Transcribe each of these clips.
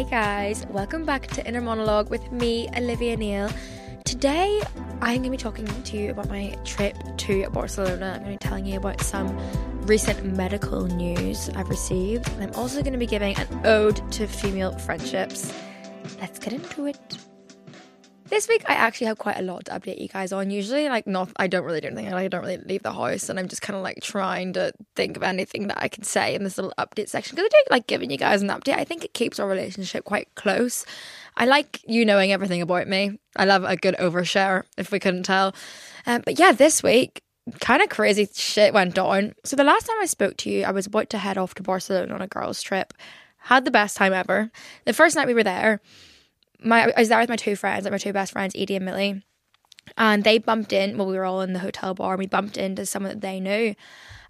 Hey guys, welcome back to Inner Monologue with me, Olivia Neve. Today, I'm going to be talking to you about my trip to Barcelona. I'm going to be telling you about some recent medical news I've received, and I'm also going to be giving an ode to female friendships. Let's get into it. This week I actually have quite a lot to update you guys on. Usually, like not, I don't really do anything. I don't really leave the house, and I'm just kind of like trying to think of anything that I can say in this little update section because I do like giving you guys an update. I think it keeps our relationship quite close. I like you knowing everything about me. I love a good overshare, if we couldn't tell. Um, but yeah, this week kind of crazy shit went down. So the last time I spoke to you, I was about to head off to Barcelona on a girls' trip. Had the best time ever. The first night we were there my I was there with my two friends, like my two best friends, Edie and Millie, and they bumped in. Well, we were all in the hotel bar, and we bumped into someone that they knew.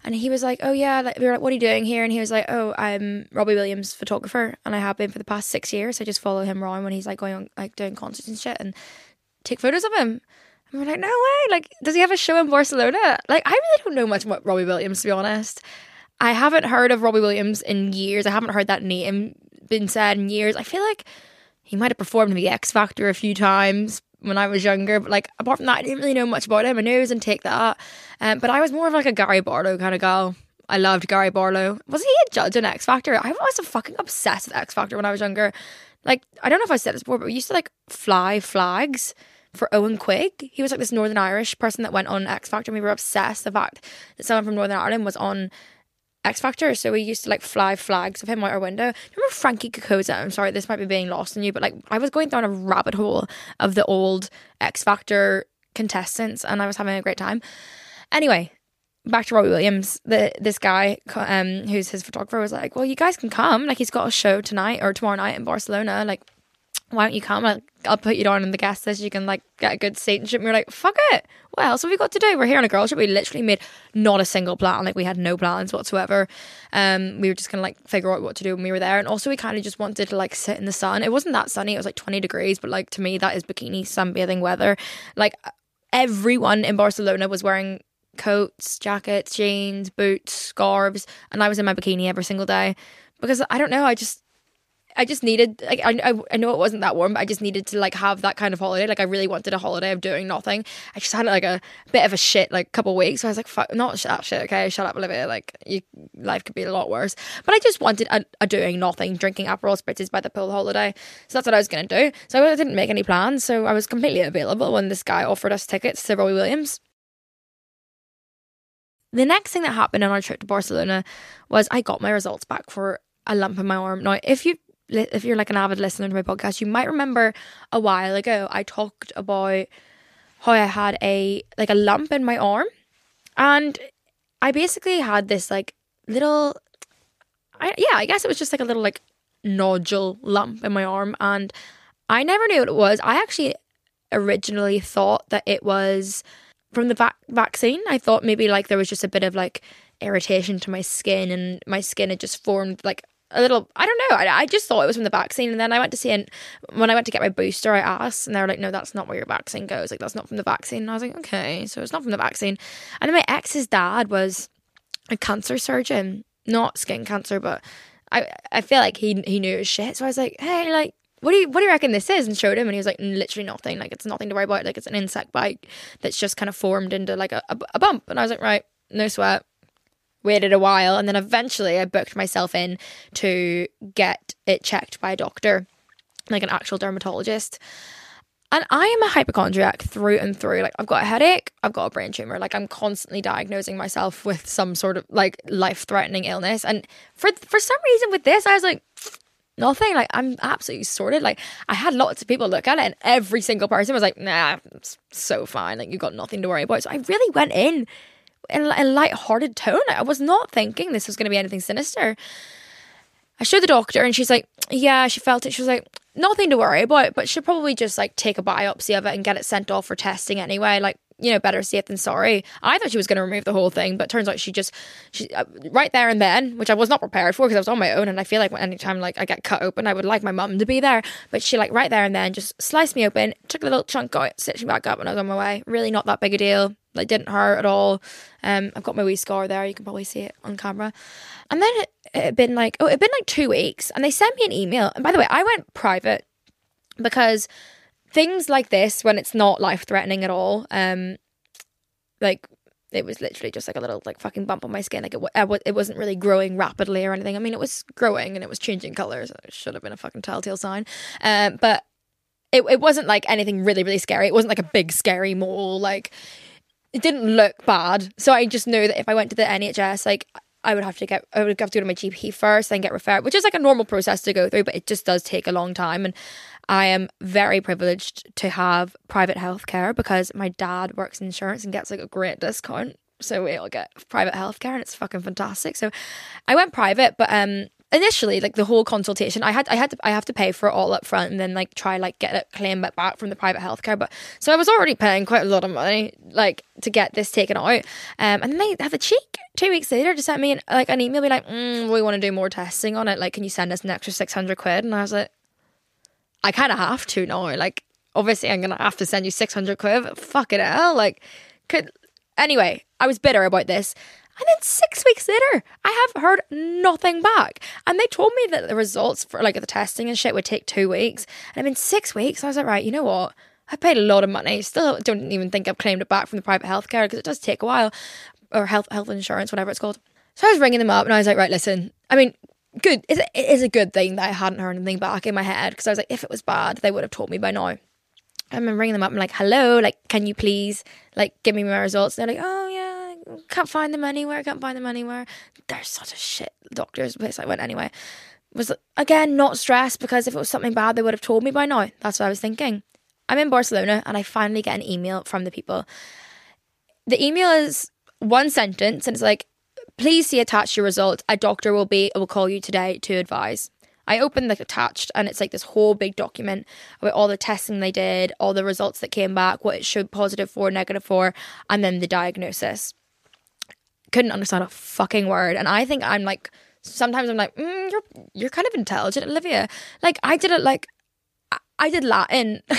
And he was like, "Oh yeah," like, we were like, "What are you doing here?" And he was like, "Oh, I'm Robbie Williams' photographer, and I have been for the past six years. I just follow him around when he's like going on, like doing concerts and shit, and take photos of him." And we're like, "No way! Like, does he have a show in Barcelona?" Like, I really don't know much about Robbie Williams to be honest. I haven't heard of Robbie Williams in years. I haven't heard that name been said in years. I feel like he might have performed in the X Factor a few times when I was younger, but like apart from that, I didn't really know much about him. I knew he was in Take That, um, but I was more of like a Gary Barlow kind of girl. I loved Gary Barlow. Was he a judge in X Factor? I was fucking obsessed with X Factor when I was younger. Like I don't know if I said this before, but we used to like fly flags for Eoghan Quigg. He was like this Northern Irish person that went on X Factor. And we were obsessed the fact that someone from Northern Ireland was on X Factor, so we used to like fly flags of him out our window. Remember Frankie Cocozza? I'm sorry, this might be being lost on you, but like I was going down a rabbit hole of the old X Factor contestants, and I was having a great time. Anyway, back to Robbie Williams. The this guy, um, who's his photographer, was like, "Well, you guys can come. Like, he's got a show tonight or tomorrow night in Barcelona. Like, why don't you come? I'll put you down in the guest list. You can like get a good seat and shit. And we were like, fuck it. What else have we got to do? We're here on a girl trip. We literally made not a single plan. Like we had no plans whatsoever. Um, we were just gonna like figure out what to do when we were there. And also we kind of just wanted to like sit in the sun. It wasn't that sunny. It was like 20 degrees, but like to me that is bikini sunbathing weather. Like everyone in Barcelona was wearing coats, jackets, jeans, boots, scarves, and I was in my bikini every single day because I don't know. I just I just needed like I, I know it wasn't that warm, but I just needed to like have that kind of holiday. Like I really wanted a holiday of doing nothing. I just had like a bit of a shit like couple weeks. So I was like, fuck, not that shit. Okay, shut up, Olivia. Like you, life could be a lot worse. But I just wanted a, a doing nothing, drinking Aperol spritzes by the pool holiday. So that's what I was gonna do. So I didn't make any plans. So I was completely available when this guy offered us tickets to Robbie Williams. The next thing that happened on our trip to Barcelona was I got my results back for a lump in my arm. Now, if you if you're like an avid listener to my podcast, you might remember a while ago I talked about how I had a like a lump in my arm, and I basically had this like little, I, yeah, I guess it was just like a little like nodule lump in my arm, and I never knew what it was. I actually originally thought that it was from the vac- vaccine. I thought maybe like there was just a bit of like irritation to my skin and my skin had just formed like a little I don't know. I, I just thought it was from the vaccine. And then I went to see and when I went to get my booster I asked and they were like no that's not where your vaccine goes. Like that's not from the vaccine. And I was like okay so it's not from the vaccine. And then my ex's dad was a cancer surgeon not skin cancer but I I feel like he he knew his shit. So I was like hey like what do you what do you reckon this is? And showed him and he was like literally nothing. Like it's nothing to worry about. Like it's an insect bite that's just kind of formed into like a, a, a bump. And I was like right no sweat waited a while and then eventually I booked myself in to get it checked by a doctor, like an actual dermatologist. And I am a hypochondriac through and through. Like I've got a headache, I've got a brain tumor. Like I'm constantly diagnosing myself with some sort of like life-threatening illness. And for for some reason with this, I was like nothing. Like I'm absolutely sorted. Like I had lots of people look at it, and every single person was like, "Nah, it's so fine. Like you've got nothing to worry about." So I really went in in a light-hearted tone. I was not thinking this was going to be anything sinister. I showed the doctor and she's like, yeah, she felt it. She was like, nothing to worry about, but she'll probably just like take a biopsy of it and get it sent off for testing anyway. Like, you know, better safe than sorry. I thought she was going to remove the whole thing, but turns out she just, she uh, right there and then, which I was not prepared for because I was on my own, and I feel like anytime like I get cut open, I would like my mum to be there. But she like right there and then just sliced me open, took a little chunk out, stitched me back up, and I was on my way. Really not that big a deal. Like didn't hurt at all. Um, I've got my wee scar there. You can probably see it on camera. And then it had been like, oh, it had been like two weeks. And they sent me an email. And by the way, I went private because things like this, when it's not life threatening at all, um, like it was literally just like a little like fucking bump on my skin. Like it, it wasn't really growing rapidly or anything. I mean, it was growing and it was changing colors. It should have been a fucking telltale sign. Um, but it, it wasn't like anything really, really scary. It wasn't like a big scary mole. Like it didn't look bad. So I just knew that if I went to the NHS, like I would have to get, I would have to go to my GP first, then get referred, which is like a normal process to go through, but it just does take a long time. And I am very privileged to have private healthcare because my dad works in insurance and gets like a great discount. So we all get private healthcare and it's fucking fantastic. So I went private, but um initially like the whole consultation i had i had to i have to pay for it all up front and then like try like get it claim back from the private healthcare but so i was already paying quite a lot of money like to get this taken out. Um and then they have a cheek. Two weeks later to send me an, like an email be like mm, we want to do more testing on it. Like can you send us an extra 600 quid? And i was like i kind of have to now. Like obviously i'm gonna have to send you 600 quid fuck it hell like could anyway i was bitter about this and then six weeks later, I have heard nothing back. And they told me that the results for like the testing and shit would take two weeks. And I've been six weeks. I was like, right, you know what? I paid a lot of money. Still don't even think I've claimed it back from the private healthcare because it does take a while, or health health insurance, whatever it's called. So I was ringing them up and I was like, right, listen. I mean, good. It is a good thing that I hadn't heard anything back in my head because I was like, if it was bad, they would have told me by now. I'm ringing them up. I'm like, hello, like, can you please like give me my results? And they're like, oh yeah, can't find them anywhere, can't find them anywhere. They're such a shit doctor's place I went anyway. Was again not stressed because if it was something bad, they would have told me by now. That's what I was thinking. I'm in Barcelona and I finally get an email from the people. The email is one sentence and it's like, please see attached your results. A doctor will be will call you today to advise. I opened the attached and it's like this whole big document about all the testing they did, all the results that came back, what it showed positive for, negative for, and then the diagnosis couldn't understand a fucking word. And I think I'm like, sometimes I'm like, mm, you're you're kind of intelligent, Olivia. Like I did it like I did Latin.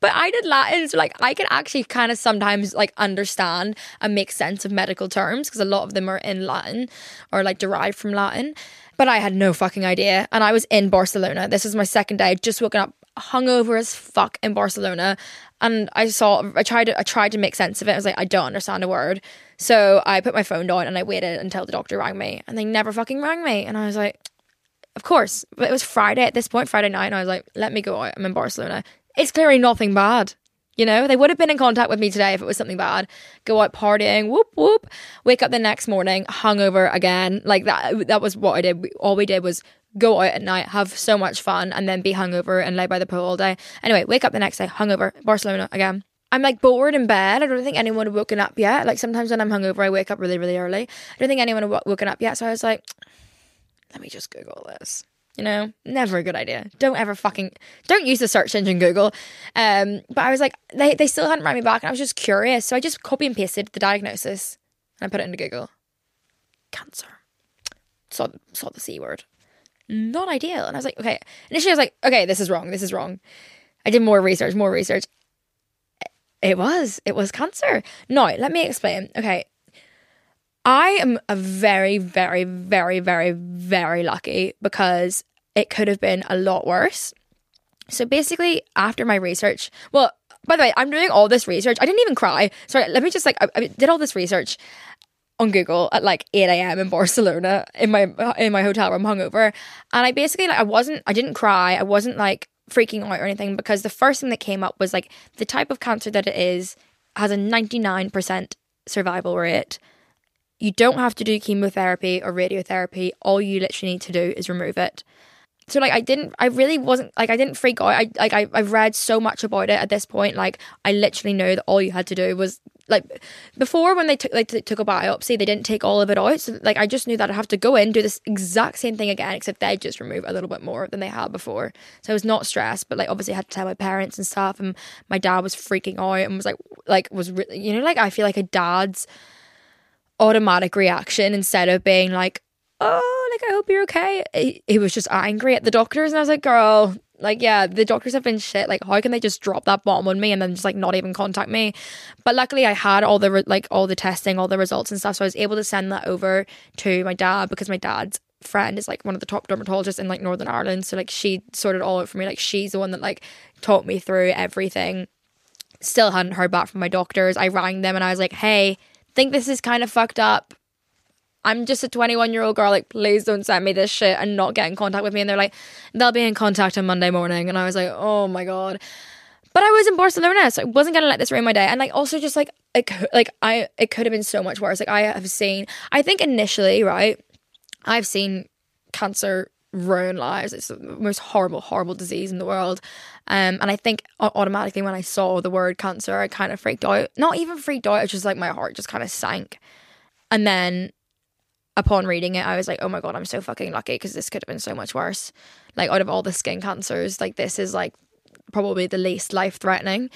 but I did Latin, so like I can actually kind of sometimes like understand and make sense of medical terms because a lot of them are in Latin or like derived from Latin. But I had no fucking idea, and I was in Barcelona. This was my second day. I'd just woken up hungover as fuck in Barcelona, and I saw. I tried to. I tried to make sense of it. I was like, I don't understand a word. So I put my phone down and I waited until the doctor rang me, and they never fucking rang me. And I was like, of course. But it was Friday at this point, Friday night, and I was like, let me go out. I'm in Barcelona. It's clearly nothing bad. You know, they would have been in contact with me today if it was something bad. Go out partying, whoop whoop. Wake up the next morning, hungover again. Like that. That was what I did. All we did was go out at night, have so much fun, and then be hungover and lay by the pool all day. Anyway, wake up the next day, hungover, Barcelona again. I'm like bored in bed. I don't think anyone had woken up yet. Like sometimes when I'm hungover, I wake up really, really early. I don't think anyone had woken up yet. So I was like, let me just Google this. You know, never a good idea. Don't ever fucking don't use the search engine Google. Um, but I was like, they they still hadn't rang me back, and I was just curious. So I just copy and pasted the diagnosis and I put it into Google. Cancer. Saw saw the c word. Not ideal. And I was like, okay. Initially, I was like, okay, this is wrong. This is wrong. I did more research, more research. It was. It was cancer. No, let me explain. Okay. I am a very, very, very, very, very lucky because it could have been a lot worse. So basically, after my research, well, by the way, I'm doing all this research. I didn't even cry. Sorry, let me just like I, I did all this research on Google at like 8 a.m. in Barcelona in my in my hotel room hungover, and I basically like I wasn't I didn't cry. I wasn't like freaking out or anything because the first thing that came up was like the type of cancer that it is has a 99% survival rate. You don't have to do chemotherapy or radiotherapy. All you literally need to do is remove it. So like I didn't I really wasn't like I didn't freak out. I like I, I've read so much about it at this point. Like I literally know that all you had to do was like before when they took like took a biopsy, they didn't take all of it out. So like I just knew that I'd have to go in do this exact same thing again, except they just remove a little bit more than they had before. So I was not stressed, but like obviously I had to tell my parents and stuff, and my dad was freaking out and was like like was really you know like I feel like a dad's automatic reaction instead of being like oh, like, I hope you're okay. He, was just angry at the doctors. And I was like, girl, like, yeah, the doctors have been shit. Like, how can they just drop that bomb on me and then just like not even contact me? But luckily, I had all the re- like all the testing, all the results and stuff, so I was able to send that over to my dad because my dad's friend is like one of the top dermatologists in like Northern Ireland. So like she sorted all out for me. Like she's the one that like taught me through everything. Still hadn't heard back from my doctors. I rang them and I was like, hey, think this is kind of fucked up. I'm just a 21 year old girl. Like, please don't send me this shit and not get in contact with me. And they're like, they'll be in contact on Monday morning. And I was like, oh my God. But I was in Barcelona, so I wasn't gonna let this ruin my day. And like, also just like, it, like I, it could have been so much worse. Like I have seen, I think initially, right, I've seen cancer ruin lives. It's the most horrible, horrible disease in the world. Um, and I think automatically when I saw the word cancer, I kind of freaked out. Not even freaked out. It's just like my heart just kind of sank. And then upon reading it, I was like, oh my God, I'm so fucking lucky because this could have been so much worse. Like, out of all the skin cancers, like, this is like probably the least life threatening.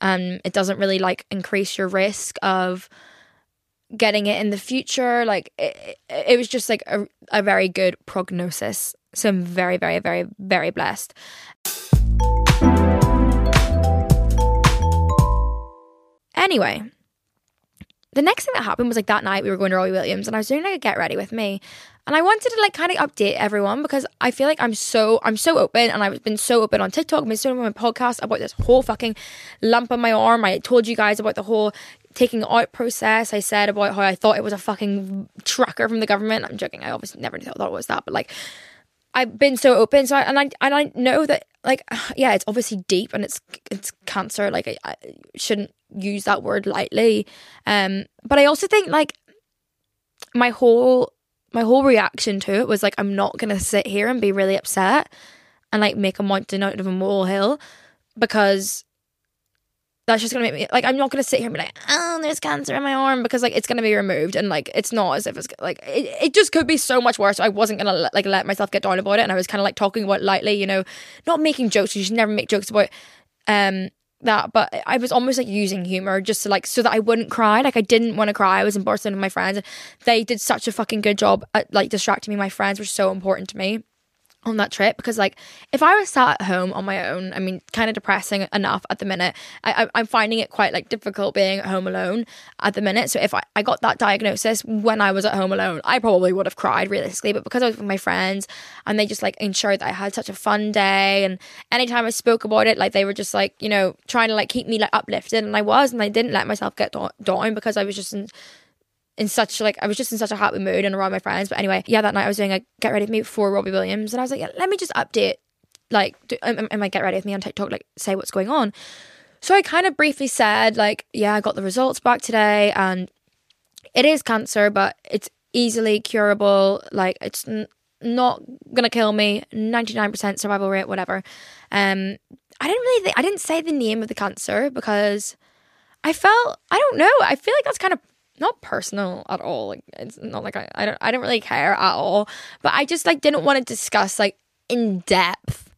Um, it doesn't really like increase your risk of getting it in the future. Like, it, it was just like a, a very good prognosis. So I'm very, very, very, very blessed. Anyway, the next thing that happened was like that night we were going to Robbie Williams and I was doing like a get ready with me. And I wanted to like kind of update everyone because I feel like I'm so I'm so open and I've been so open on TikTok, been so open on my podcast about this whole fucking lump on my arm. I told you guys about the whole taking out process. I said about how I thought it was a fucking tracker from the government. I'm joking. I obviously never thought it was that, but like I've been so open. So I, and I and I know that like yeah, it's obviously deep and it's it's cancer. Like I, I shouldn't use that word lightly. Um, but I also think like my whole my whole reaction to it was like I'm not gonna sit here and be really upset and like make a mountain out of a molehill because that's just gonna make me like I'm not gonna sit here and be like, oh, there's cancer in my arm because like it's gonna be removed and like it's not as if it's like it, it just could be so much worse. I wasn't gonna like let myself get down about it and I was kind of like talking about lightly, you know, not making jokes. You should never make jokes about um that, but I was almost like using humor just to like so that I wouldn't cry. Like I didn't want to cry. I was Barcelona with my friends. They did such a fucking good job at like distracting me. My friends were so important to me on that trip because like if I was sat at home on my own, I mean, kind of depressing enough at the minute. I, am finding it quite like difficult being at home alone at the minute. So if I, I got that diagnosis when I was at home alone, I probably would have cried realistically. But because I was with my friends and they just like ensured that I had such a fun day, and anytime I spoke about it, like they were just like you know trying to like keep me like uplifted, and I was, and I didn't let myself get down because I was just in in such like I was just in such a happy mood and around my friends. But anyway, yeah, that night I was doing a get ready with me for Robbie Williams, and I was like, yeah, let me just update, like, do, am, am I get ready with me on TikTok, like, say what's going on. So I kind of briefly said, like, yeah, I got the results back today, and it is cancer, but it's easily curable. Like, it's n- not gonna kill me. Ninety nine percent survival rate, whatever. Um, I didn't really, th- I didn't say the name of the cancer because I felt, I don't know, I feel like that's kind of not personal at all. Like it's not like I, I don't I don't really care at all. But I just like didn't want to discuss like in depth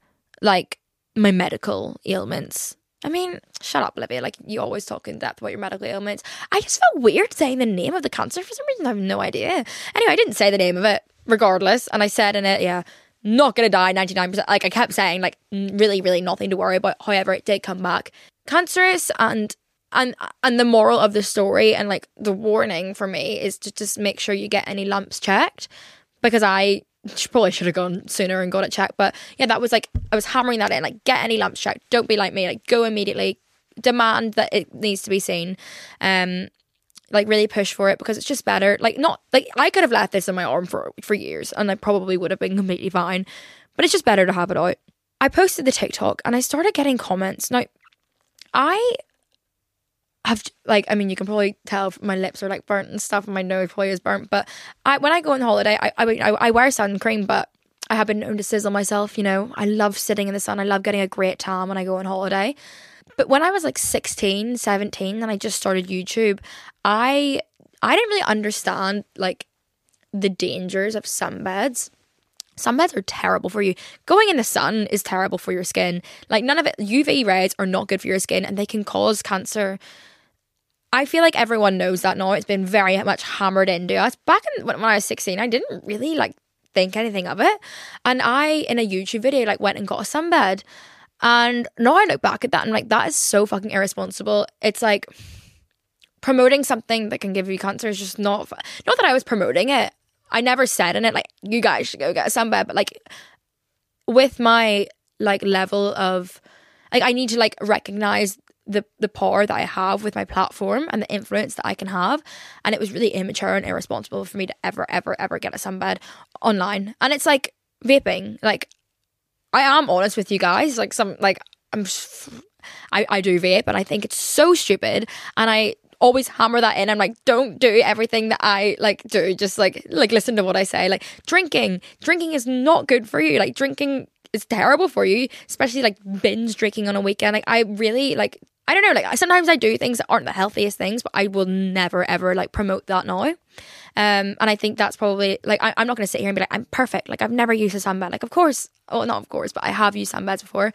like my medical ailments. I mean, shut up, Olivia. Like you always talk in depth about your medical ailments. I just felt weird saying the name of the cancer for some reason. I have no idea. Anyway, I didn't say the name of it, regardless. And I said in it, yeah, not gonna die, ninety nine percent. Like I kept saying, like really, really nothing to worry about. However, it did come back cancerous, and and and the moral of the story and like the warning for me is to just make sure you get any lumps checked because I probably should have gone sooner and got it checked. But yeah, that was like I was hammering that in like get any lumps checked. Don't be like me. Like go immediately. Demand that it needs to be seen. Um, like really push for it because it's just better. Like not like I could have left this in my arm for for years and I probably would have been completely fine. But it's just better to have it out. I posted the TikTok and I started getting comments. Now I have like I mean you can probably tell my lips are like burnt and stuff and my nose probably is burnt but I when I go on holiday I I, I wear sun cream but I have been known to sizzle myself you know I love sitting in the sun I love getting a great tan when I go on holiday but when I was like 16 17 and I just started YouTube I I didn't really understand like the dangers of sunbeds Sunbeds are terrible for you. Going in the sun is terrible for your skin. Like none of it UV rays are not good for your skin and they can cause cancer. I feel like everyone knows that now. It's been very much hammered into us. Back in when, I was 16, I didn't really like think anything of it. And I, in a YouTube video, like went and got a sunbed. And now I look back at that and like, that is so fucking irresponsible. It's like promoting something that can give you cancer is just not, not that I was promoting it. I never said in it, like, you guys should go get a sunbed. But like, with my like level of, like, I need to like recognize the the power that I have with my platform and the influence that I can have. And it was really immature and irresponsible for me to ever, ever, ever get a sunbed online. And it's like vaping. Like I am honest with you guys. Like some like I'm I, I do vape and I think it's so stupid and I always hammer that in. I'm like, don't do everything that I like do. Just like like listen to what I say. Like drinking. Drinking is not good for you. Like drinking is terrible for you, especially like binge drinking on a weekend. Like I really like I don't know, like sometimes I do things that aren't the healthiest things, but I will never ever like promote that now. Um, and I think that's probably like I, am not going to sit here and be like I'm perfect. Like I've never used a sunbed. Like of course, oh not of course, but I have used sunbeds before.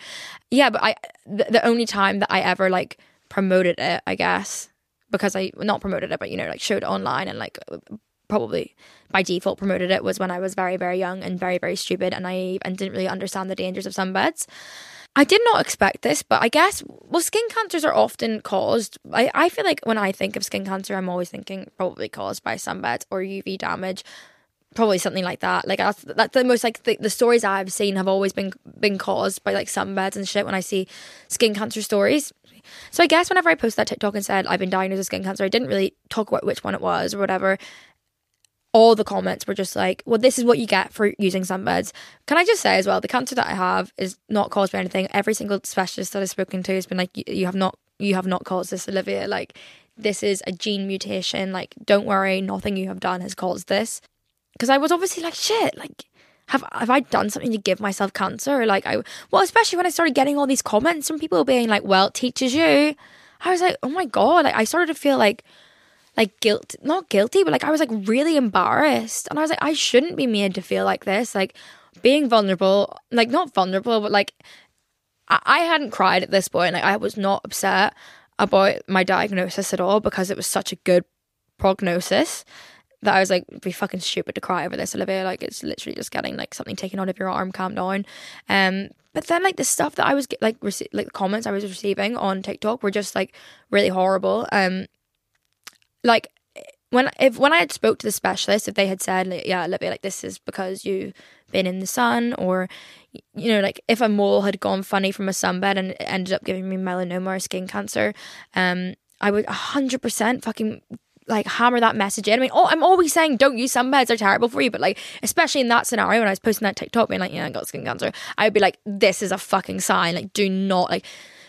Yeah, but I the, the only time that I ever like promoted it, I guess, because I not promoted it, but you know like showed it online and like probably by default promoted it was when I was very very young and very very stupid and naive and didn't really understand the dangers of sunbeds. I did not expect this, but I guess, well, skin cancers are often caused. I, I feel like when I think of skin cancer, I'm always thinking probably caused by sunbeds or UV damage. Probably something like that. Like that's, that's the most like the, the stories I've seen have always been been caused by like sunbeds and shit. When I see skin cancer stories, so I guess whenever I posted that TikTok and said I've been diagnosed with skin cancer, I didn't really talk about which one it was or whatever all the comments were just like, well, this is what you get for using sunbeds. Can I just say as well, the cancer that I have is not caused by anything. Every single specialist that I've spoken to has been like, you have not, you have not caused this, Olivia. Like, this is a gene mutation. Like, don't worry, nothing you have done has caused this. Because I was obviously like, shit, like, have have I done something to give myself cancer? Or Like, I, well, especially when I started getting all these comments from people being like, well, it teaches you. I was like, oh my God. Like, I started to feel like, like guilt not guilty but like i was like really embarrassed and i was like i shouldn't be made to feel like this like being vulnerable like not vulnerable but like i, I hadn't cried at this point like i was not upset about my diagnosis at all because it was such a good prognosis that I was like, be fucking stupid to cry over this, Olivia. Like, it's literally just getting like something taken out of your arm. Calm down. Um, but then like the stuff that I was like, rece- like the comments I was receiving on TikTok were just like really horrible. Um, like when if when I had spoke to the specialist, if they had said, like, "Yeah, Olivia, like this is because you've been in the sun," or you know, like if a mole had gone funny from a sunbed and it ended up giving me melanoma or skin cancer, um, I would hundred percent fucking like hammer that message in. I mean, oh, I'm always saying don't use sunbeds; they're terrible for you. But like, especially in that scenario, when I was posting that TikTok, being like, "Yeah, I got skin cancer," I would be like, "This is a fucking sign. Like, do not like."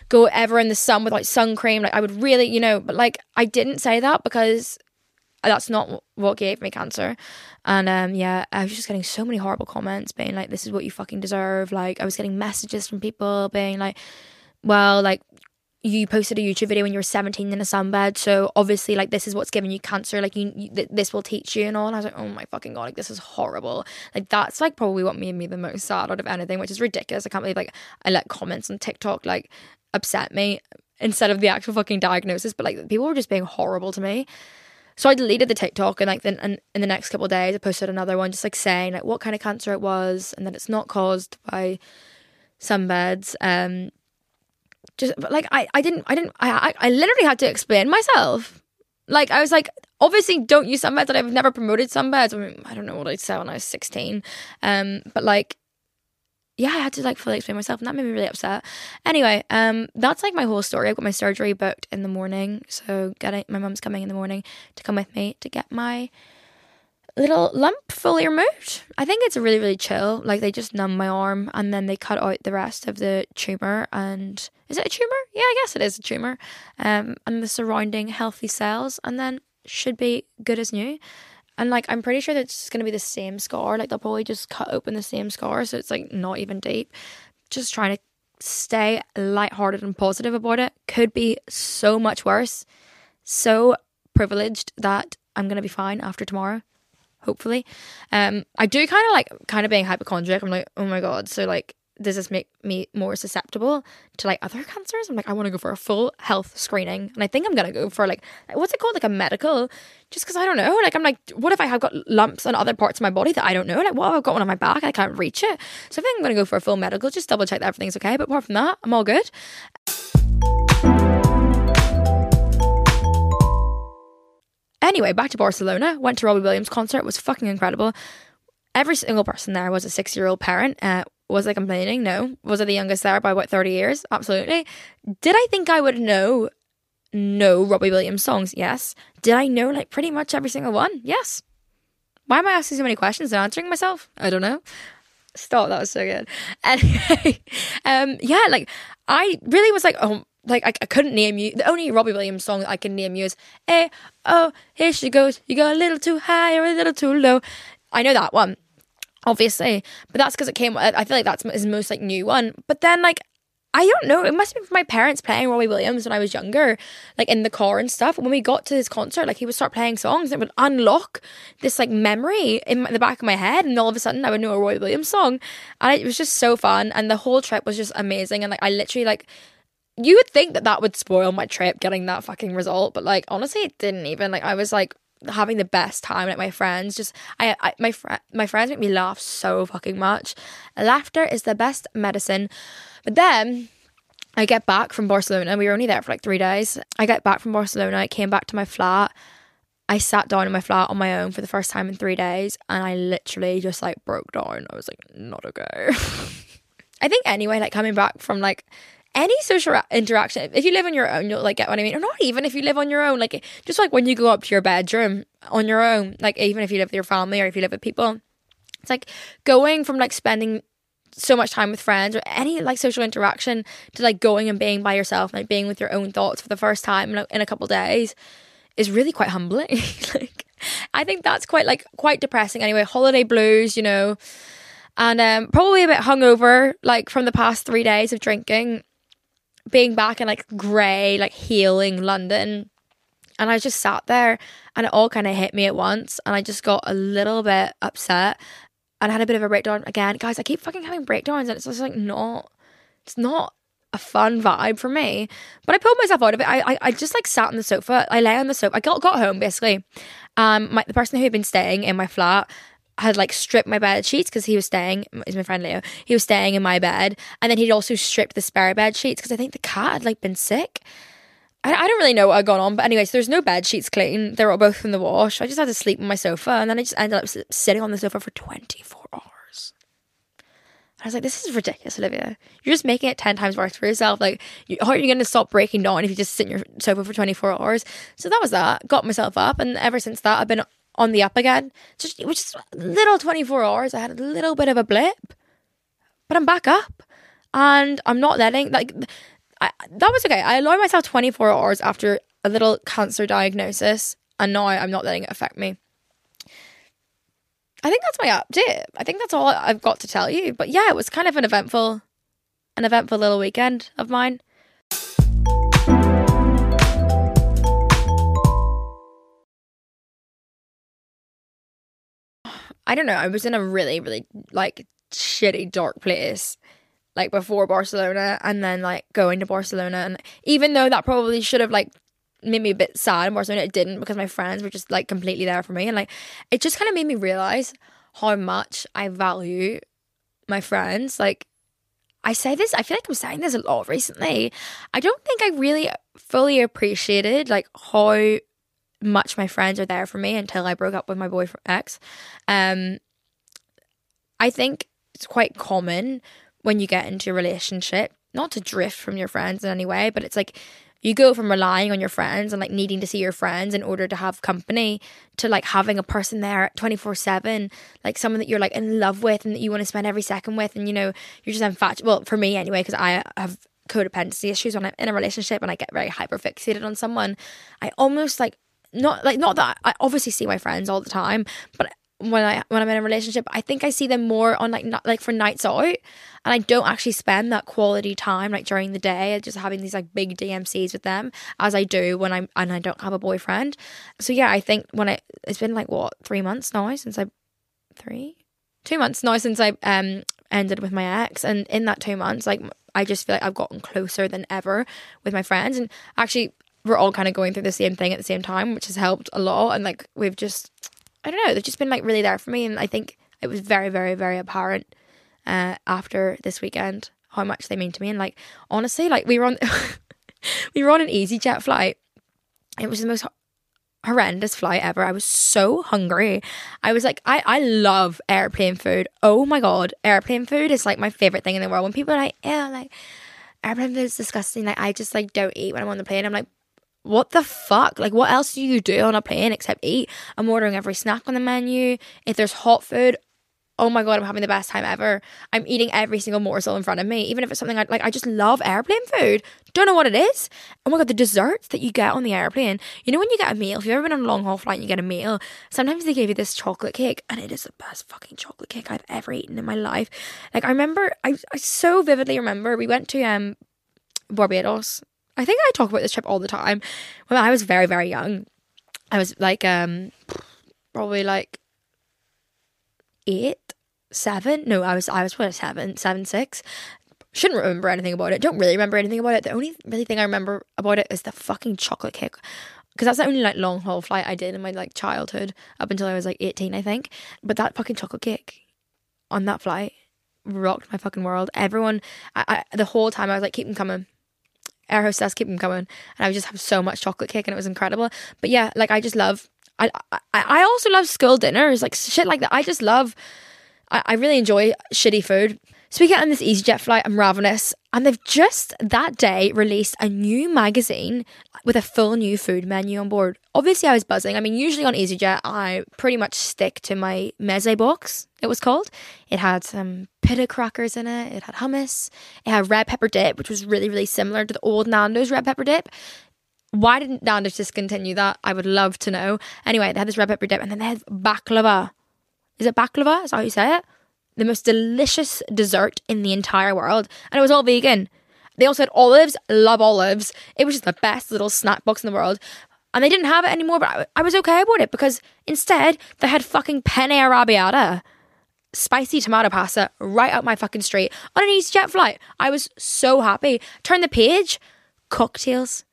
Go ever in the sun with like sun cream. Like I would really, you know, but like I didn't say that because that's not what gave me cancer. And um yeah, I was just getting so many horrible comments being like, This is what you fucking deserve. Like I was getting messages from people being like, Well, like you posted a YouTube video when you were 17 in a sunbed, so obviously like this is what's giving you cancer. Like you, you th- this will teach you and all. And I was like, oh my fucking god, like this is horrible. Like that's like probably what made me the most sad out of anything, which is ridiculous. I can't believe like I let comments on TikTok like upset me instead of the actual fucking diagnosis. But like people were just being horrible to me. So I deleted the TikTok and like then and in the next couple of days I posted another one just like saying like what kind of cancer it was and that it's not caused by sunbeds. Um just but like I, I didn't I didn't I, I literally had to explain myself. Like I was like, obviously don't use sunbeds that I've never promoted sunbeds. I mean, I don't know what I said when I was 16. Um, but like yeah, I had to like fully explain myself, and that made me really upset. Anyway, um, that's like my whole story. I've got my surgery booked in the morning, so getting my mum's coming in the morning to come with me to get my little lump fully removed. I think it's really really chill. Like they just numb my arm and then they cut out the rest of the tumor. And is it a tumor? Yeah, I guess it is a tumor. Um, and the surrounding healthy cells, and then should be good as new. And like I'm pretty sure that it's gonna be the same scar. Like they'll probably just cut open the same scar, so it's like not even deep. Just trying to stay lighthearted and positive about it. Could be so much worse. So privileged that I'm gonna be fine after tomorrow. Hopefully. Um I do kinda like kind of being hypochondriac. I'm like, oh my god, so like does this make me more susceptible to like other cancers? I'm like, I want to go for a full health screening. And I think I'm going to go for like, what's it called? Like a medical, just because I don't know. Like, I'm like, what if I have got lumps on other parts of my body that I don't know? Like, what if I've got one on my back? I can't reach it. So I think I'm going to go for a full medical, just double check that everything's okay. But apart from that, I'm all good. Anyway, back to Barcelona. Went to Robbie Williams concert. It was fucking incredible. Every single person there was a six year old parent. Uh, was I complaining? No. Was I the youngest there by about 30 years? Absolutely. Did I think I would know no Robbie Williams songs? Yes. Did I know like pretty much every single one? Yes. Why am I asking so many questions and answering myself? I don't know. Stop, that was so good. Anyway, um, yeah, like I really was like, oh, like I, I couldn't name you. The only Robbie Williams song I can name you is "Hey, oh, here she goes. You go a little too high or a little too low." I know that one, obviously, but that's because it came. I feel like that's his most like new one. But then like I don't know. It must have been my parents playing Robbie Williams when I was younger, like in the car and stuff. When we got to his concert, like he would start playing songs and it would unlock this like memory in the back of my head, and all of a sudden I would know a Robbie Williams song, and it was just so fun. And the whole trip was just amazing. And like I literally like you would think that that would spoil my trip getting that fucking result but like honestly it didn't even like i was like having the best time like my friends just i, I my friend my friends make me laugh so fucking much. Laughter is the best medicine. But then i get back from barcelona. We were only there for like three days. I get back from barcelona. I came back to my flat. I sat down in my flat on my own for the first time in three days and I literally just like broke down. I was like, not okay. I think anyway, like coming back from like any social interaction, if you live on your own, you'll like get what I mean. Or not even if you live on your own, like just like when you go up to your bedroom on your own, like even if you live with your family or if you live with people, it's like going from like spending so much time with friends or any like social interaction to like going and being by yourself, like being with your own thoughts for the first time in a, couple days is really quite humbling. like I think that's quite like quite depressing anyway. Holiday blues, you know. And um, probably a bit hungover, like from the past three days of drinking being back in like grey, like healing London. And I just sat there and it all kind of hit me at once. And I just got a little bit upset and I had a bit of a breakdown again. Guys, I keep fucking having breakdowns and it's just like not, it's not a fun vibe for me. But I pulled myself out of it. I, I, I just like sat on the sofa. I lay on the sofa. I got, got home basically. Um, my, the person who had been staying in my flat had like stripped my bed sheets because he was staying is my friend Leo he was staying in my bed and then he'd also stripped the spare bed sheets because I think the cat had like been sick. I, I don't really know what had gone on but anyway so there's no bed sheets clean. They were all both in the wash. I just had to sleep on my sofa and then I just ended up sitting on the sofa for 24 hours. I was like this is ridiculous Olivia. You're just making it 10 times worse for yourself. Like you, how are you going to stop breaking down if you just sit in your sofa for 24 hours? So that was that. Got myself up and ever since that I've been on the up again. Just it was just little 24 hours. I had a little bit of a blip, but I'm back up, and I'm not letting like I, that was okay. I allowed myself 24 hours after a little cancer diagnosis, and now I'm not letting it affect me. I think that's my update. I think that's all I've got to tell you. But yeah, it was kind of an eventful, an eventful little weekend of mine. I don't know. I was in a really, really like shitty, dark place like before Barcelona and then like going to Barcelona. And even though that probably should have like made me a bit sad in Barcelona, it didn't because my friends were just like completely there for me. And like it just kind of made me realize how much I value my friends. Like I say this, I feel like I'm saying this a lot recently. I don't think I really fully appreciated like how much my friends are there for me until I broke up with my boyfriend ex. Um, I think it's quite common when you get into a relationship, not to drift from your friends in any way, but it's like you go from relying on your friends and like needing to see your friends in order to have company to like having a person there 24 7 like someone that you're like in love with and that you want to spend every second with and you know you're just infatuated well for me anyway because i have codependency issues when i'm in a relationship and i get very hyper fixated on someone i almost like not like not that I obviously see my friends all the time, but when I when I'm in a relationship, I think I see them more on like not like for nights out, and I don't actually spend that quality time like during the day, just having these like big DMCs with them as I do when I'm and I don't have a boyfriend. So yeah, I think when I it's been like what three months now since I three two months now since I um ended with my ex. And in that two months, like I just feel like I've gotten closer than ever with my friends. And actually, we're all kind of going through the same thing at the same time, which has helped a lot. And like we've just, I don't know, they've just been like really there for me. And I think it was very, very, very apparent uh, after this weekend how much they mean to me. And like honestly, like we were on, we were on an EasyJet flight. It was the most horrendous flight ever. I was so hungry. I was like, I, I love airplane food. Oh my god, airplane food is like my favorite thing in the world. When people are like, yeah, like airplane food is disgusting. Like I just like don't eat when I'm on the plane. I'm like, what the fuck? Like what else do you do on a plane except eat? I'm ordering every snack on the menu. If there's hot food, oh my god, I'm having the best time ever. I'm eating every single morsel in front of me, even if it's something I like. I just love airplane food. Don't know what it is. Oh my god, the desserts that you get on the airplane. You know when you get a meal, if you've ever been on a long haul flight and you get a meal, sometimes they give you this chocolate cake, and it is the best fucking chocolate cake I've ever eaten in my life. Like I remember, I I so vividly remember we went to um Barbados. I think I talk about this trip all the time. When I was very very young, I was like um probably like eight, seven. No, I was I was what seven, seven, six. Shouldn't remember anything about it. Don't really remember anything about it. The only really thing I remember about it is the fucking chocolate cake. Because that's the only like long haul flight I did in my like childhood up until I was like eighteen, I think. But that fucking chocolate cake on that flight rocked my fucking world. Everyone, I, I the whole time I was like, keep them coming air hostess keep them coming and i would just have so much chocolate cake and it was incredible but yeah like i just love I, I, I also love school dinners, like shit like that. I just love, I, I really enjoy shitty food. So we get on this EasyJet flight, I'm ravenous, and they've just that day released a new magazine with a full new food menu on board. Obviously, I was buzzing. I mean, usually on EasyJet, I pretty much stick to my meze box, it was called. It had some pita crackers in it, it had hummus, it had red pepper dip, which was really, really similar to the old Nando's red pepper dip. Why didn't Nando's discontinue that? I would love to know. Anyway, they had this red pepper dip and then they had baklava. Is it baklava? Is that how you say it? The most delicious dessert in the entire world. And it was all vegan. They also had olives. Love olives. It was just the best little snack box in the world. And they didn't have it anymore, but I, was okay about it because instead they had fucking penne arrabbiata spicy tomato pasta right up my fucking street on an EasyJet flight. I was so happy. Turn the page, cocktails,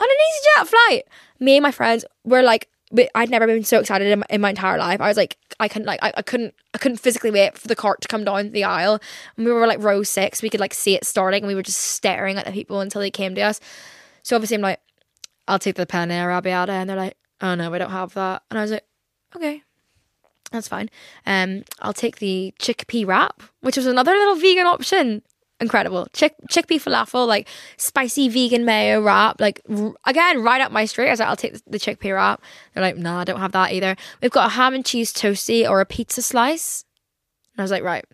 on an EasyJet flight. Me and my friends were like, I'd never been so excited in my, in my entire life. I was like, I couldn't like, I, I couldn't, I couldn't physically wait for the cart to come down the aisle. And we were like row six. We could like see it starting, and we were just staring at the people until they came to us. So obviously, I'm like, I'll take the penne arrabbiata, and they're like, oh no, we don't have that. And I was like, okay, that's fine. Um, I'll take the chickpea wrap, which was another little vegan option incredible. Chick chickpea falafel, like spicy vegan mayo wrap, like r- again right up my street. I was like, I'll take the, chickpea wrap. They're like, nah, I don't have that either. We've got a ham and cheese toasty or a pizza slice. And I was like, right,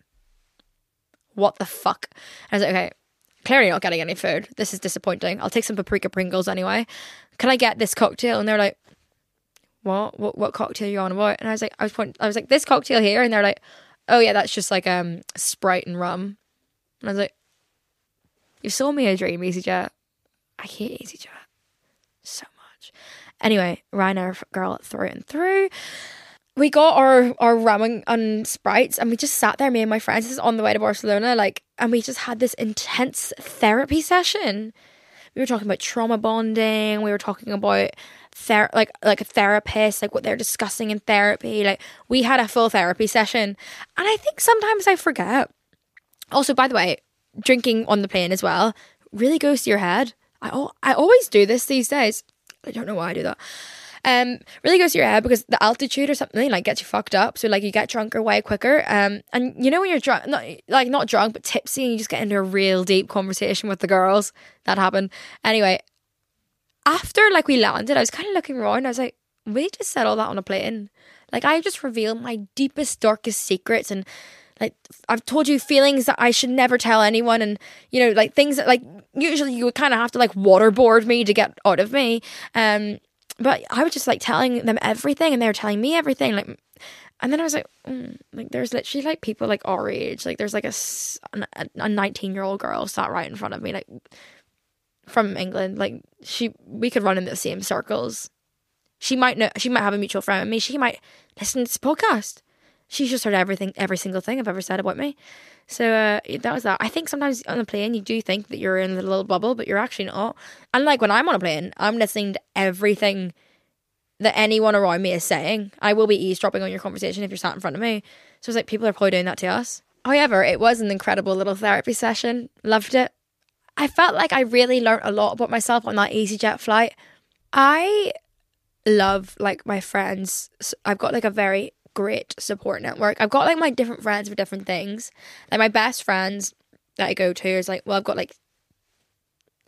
what the fuck? I was like, okay, clearly not getting any food. This is disappointing. I'll take some paprika Pringles anyway. Can I get this cocktail? And they're like, what? What? What cocktail are you on about? And I was like, I was point, I was like, this cocktail here, and they're like, oh yeah, that's just like um Sprite and rum. And I was like, You saw me a dream, EasyJet. I hate EasyJet so much. Anyway, Ryanair girl through and through. We got our our ramen and sprites, and we just sat there. Me and my friends, this is on the way to Barcelona, like, and we just had this intense therapy session. We were talking about trauma bonding. We were talking about ther- like like a therapist, like what they're discussing in therapy. Like we had a full therapy session, and I think sometimes I forget also, by the way, drinking on the plane as well really goes to your head. I I always do this these days. I don't know why I do that. Um, really goes to your head because the altitude or something like gets you fucked up. So like you get drunker way quicker. Um, and you know when you're drunk, not like not drunk but tipsy, and you just get into a real deep conversation with the girls. That happened. Anyway, after like we landed, I was kind of looking around. I was like, we just said all that on a plane. Like I just revealed my deepest, darkest secrets and like I've told you feelings that I should never tell anyone and you know like things that like usually you would kind of have to like waterboard me to get out of me. Um but I was just like telling them everything and they were telling me everything like and then I was like mm, like there's literally like people like our age like there's like a a 19 year old girl sat right in front of me like from England like she we could run in the same circles. She might know she might have a mutual friend with me she might listen to this podcast she's just heard everything, every single thing I've ever said about me. So uh, that was that. I think sometimes on a plane you do think that you're in a little bubble, but you're actually not. And like when I'm on a plane, I'm listening to everything that anyone around me is saying. I will be eavesdropping on your conversation if you're sat in front of me. So it's like people are probably doing that to us. However, it was an incredible little therapy session. Loved it. I felt like I really learned a lot about myself on that EasyJet flight. I love like my friends. I've got like a very great support network. I've got like my different friends for different things. Like my best friends that I go to is like, well, I've got like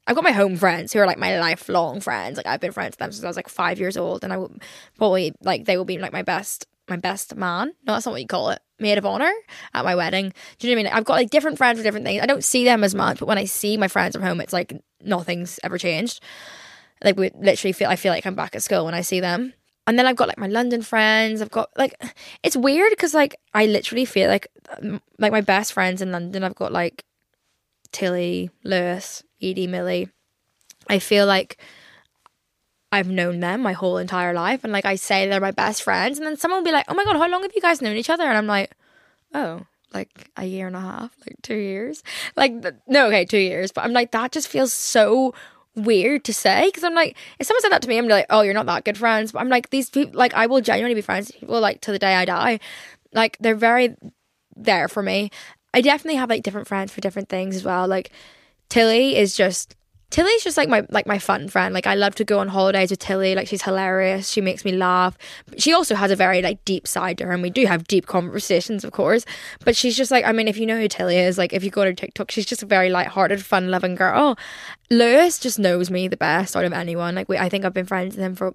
I've got my home friends who are like my lifelong friends. Like I've been friends with them since I was like five years old, and I will probably like they will be like my best my best man. No, that's not what you call it. Maid of honor at my wedding. Do you know what I mean? I've got like different friends for different things. I don't see them as much, but when I see my friends from home, it's like nothing's ever changed. Like we literally feel I feel like I'm back at school when I see them. And then I've got like my London friends. I've got like it's weird because like I literally feel like um, like my best friends in London. I've got like Tilly, Lewis, Edie, Millie. I feel like I've known them my whole entire life, and like I say they're my best friends, and then someone will be like, "Oh my god, how long have you guys known each other?" And I'm like, "Oh." Like a year and a half, like two years, like no, okay, two years. But I'm like that just feels so weird to say because I'm like, if someone said that to me, I'm like, oh, you're not that good friends. But I'm like, these people, like, I will genuinely be friends with people like to the day I die. Like, they're very there for me. I definitely have like different friends for different things as well. Like, Tilly is just Tilly's just like my like my fun friend. Like I love to go on holidays with Tilly. Like she's hilarious. She makes me laugh. She also has a very like deep side to her, and we do have deep conversations, of course. But she's just like I mean, if you know who Tilly is, like if you go to TikTok, she's just a very light-hearted, fun-loving girl. Lewis just knows me the best out of anyone. Like we, I think I've been friends with him for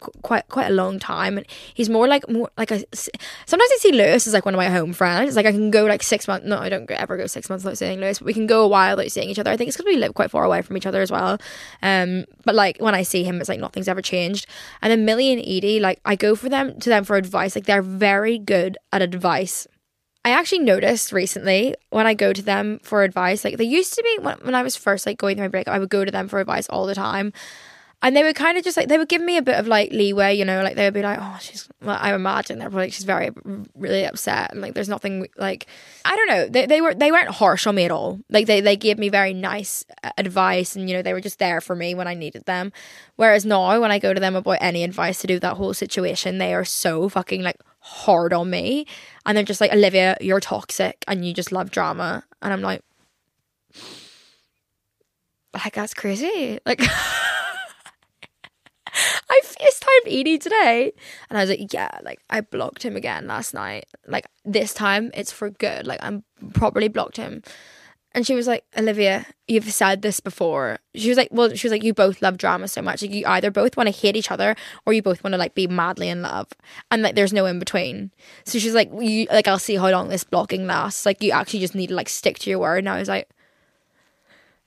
quite quite a long time and he's more like more like a sometimes I see Lewis as like one of my home friends. Like I can go like six months no I don't ever go six months without seeing Lewis but we can go a while without seeing each other. I think it's because we live quite far away from each other as well. Um but like when I see him it's like nothing's ever changed. And then Millie and Edie like I go for them to them for advice. Like they're very good at advice. I actually noticed recently when I go to them for advice, like they used to be when, when I was first like going through my breakup, I would go to them for advice all the time and they were kind of just like they would give me a bit of like leeway, you know, like they would be like, "Oh, she's." Well, I imagine they're probably she's very really upset, and like there's nothing like I don't know. They they were they weren't harsh on me at all. Like they they gave me very nice uh, advice, and you know they were just there for me when I needed them. Whereas now, when I go to them about any advice to do that whole situation, they are so fucking like hard on me, and they're just like, "Olivia, you're toxic, and you just love drama," and I'm like, like that's crazy, like. I FaceTimed Edie today and I was like, yeah, like I blocked him again last night. Like this time it's for good. Like I'm properly blocked him. And she was like, Olivia, you've said this before. She was like, well, she was like, you both love drama so much. Like you either both want to hate each other or you both want to like be madly in love. And like there's no in between. So she's like, you like I'll see how long this blocking lasts. Like you actually just need to like stick to your word. And I was like,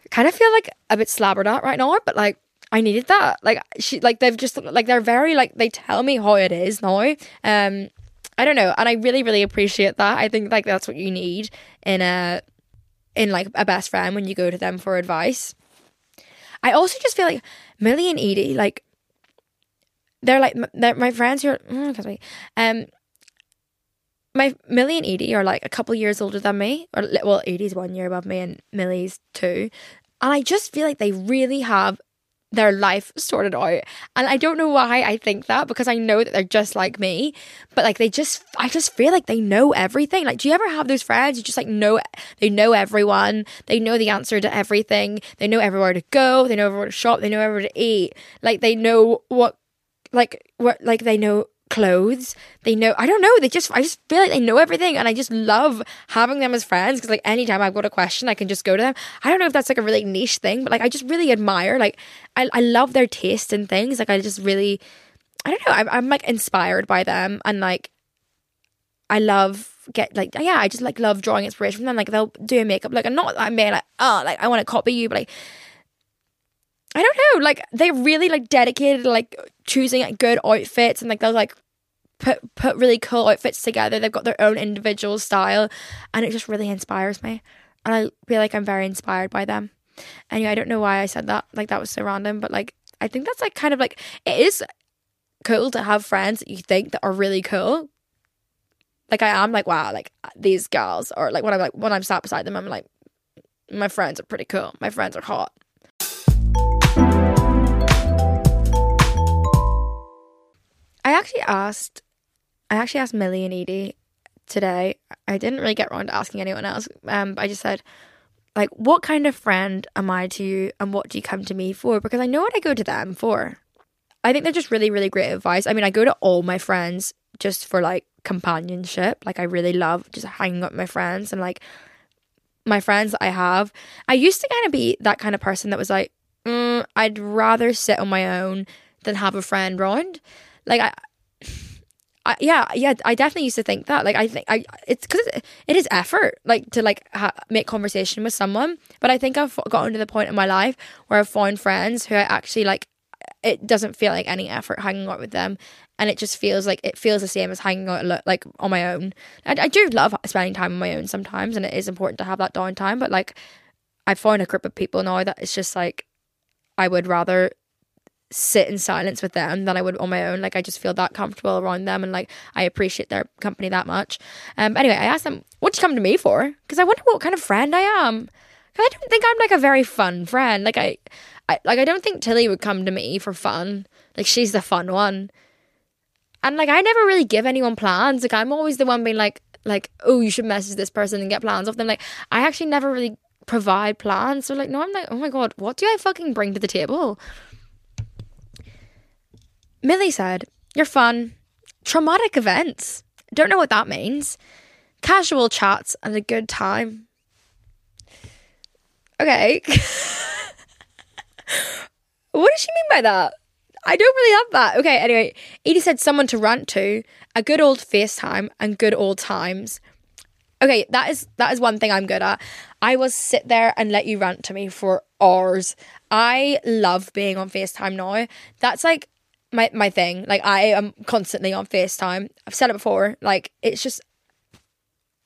kind of feel like a bit slabbered out right now, but like I needed that. Like she like they've just like they're very like they tell me how it is now. Um I don't know, and I really really appreciate that. I think like that's what you need in a in like a best friend when you go to them for advice. I also just feel like Millie and Edie like they're like they're my friends who are mm, um my Millie and Edie are like a couple years older than me, or well, Edie's one year above me and Millie's two, and I just feel like they really have their life sorted out. And I don't know why I think that because I know that they're just like me, but like they just, I just feel like they know everything. Like, do you ever have those friends you just like know, they know everyone, they know the answer to everything, they know everywhere to go, they know everywhere to shop, they know everywhere to eat, like they know what, like, what, like they know clothes. They know, I don't know, they just, I just feel like they know everything. And I just love having them as friends because, like, anytime I've got a question, I can just go to them. I don't know if that's like a really niche thing, but like, I just really admire, like, I, I love their taste in things. Like, I just really, I don't know, I'm, I'm like inspired by them. And like, I love get like yeah I just like love drawing inspiration from them like they'll do a makeup like I'm not I'm being like oh like I want to copy you but like I don't know, like they're really like dedicated, like choosing like good outfits and like they'll like put put really cool outfits together. They've got their own individual style, and it just really inspires me. And I feel like I'm very inspired by them. Anyway, I don't know why I said that. Like that was so random, but like I think that's like kind of like it is cool to have friends that you think that are really cool. Like I am like, wow, like these girls or like when I'm like when I'm sat beside them, I'm like, my friends are pretty cool. My friends are hot. I actually asked I actually asked Millie and Edie today. I didn't really get around to asking anyone else. Um, I just said, like, what kind of friend am I to you and what do you come to me for? Because I know what I go to them for. I think they're just really, really great advice. I mean, I go to all my friends just for like companionship. Like, I really love just hanging out with my friends and like my friends that I have. I used to kind of be that kind of person that was like, mm, I'd rather sit on my own than have a friend round. Like, I, I, yeah, yeah, I definitely used to think that. Like, I think I it's because it, is effort, like to like ha- make conversation with someone. But I think I've gotten to the point in my life where I've found friends who I actually like. It doesn't feel like any effort hanging out with them, and it just feels like it feels the same as hanging out like on my own. I, I do love spending time on my own sometimes, and it is important to have that downtime. But like, I found a group of people now that it's just like I would rather sit in silence with them than I would on my own. Like I just feel that comfortable around them and like I appreciate their company that much. Um anyway, I asked them, What'd you come to me for? Because I wonder what kind of friend I am. I don't think I'm like a very fun friend. Like I, I like I don't think Tilly would come to me for fun. Like she's the fun one. And like I never really give anyone plans. Like I'm always the one being like like, oh, you should message this person and get plans off them. Like I actually never really provide plans. So like no, I'm like, oh my god, what do I fucking bring to the table? Millie said, You're fun. Traumatic events. Don't know what that means. Casual chats and a good time. Okay. what does she mean by that? I don't really have that. Okay, anyway, Edie said someone to rant to, a good old FaceTime, and good old times. Okay, that is that is one thing I'm good at. I will sit there and let you rant to me for hours. I love being on FaceTime now. That's like my my thing. Like I am constantly on FaceTime. I've said it before. Like it's just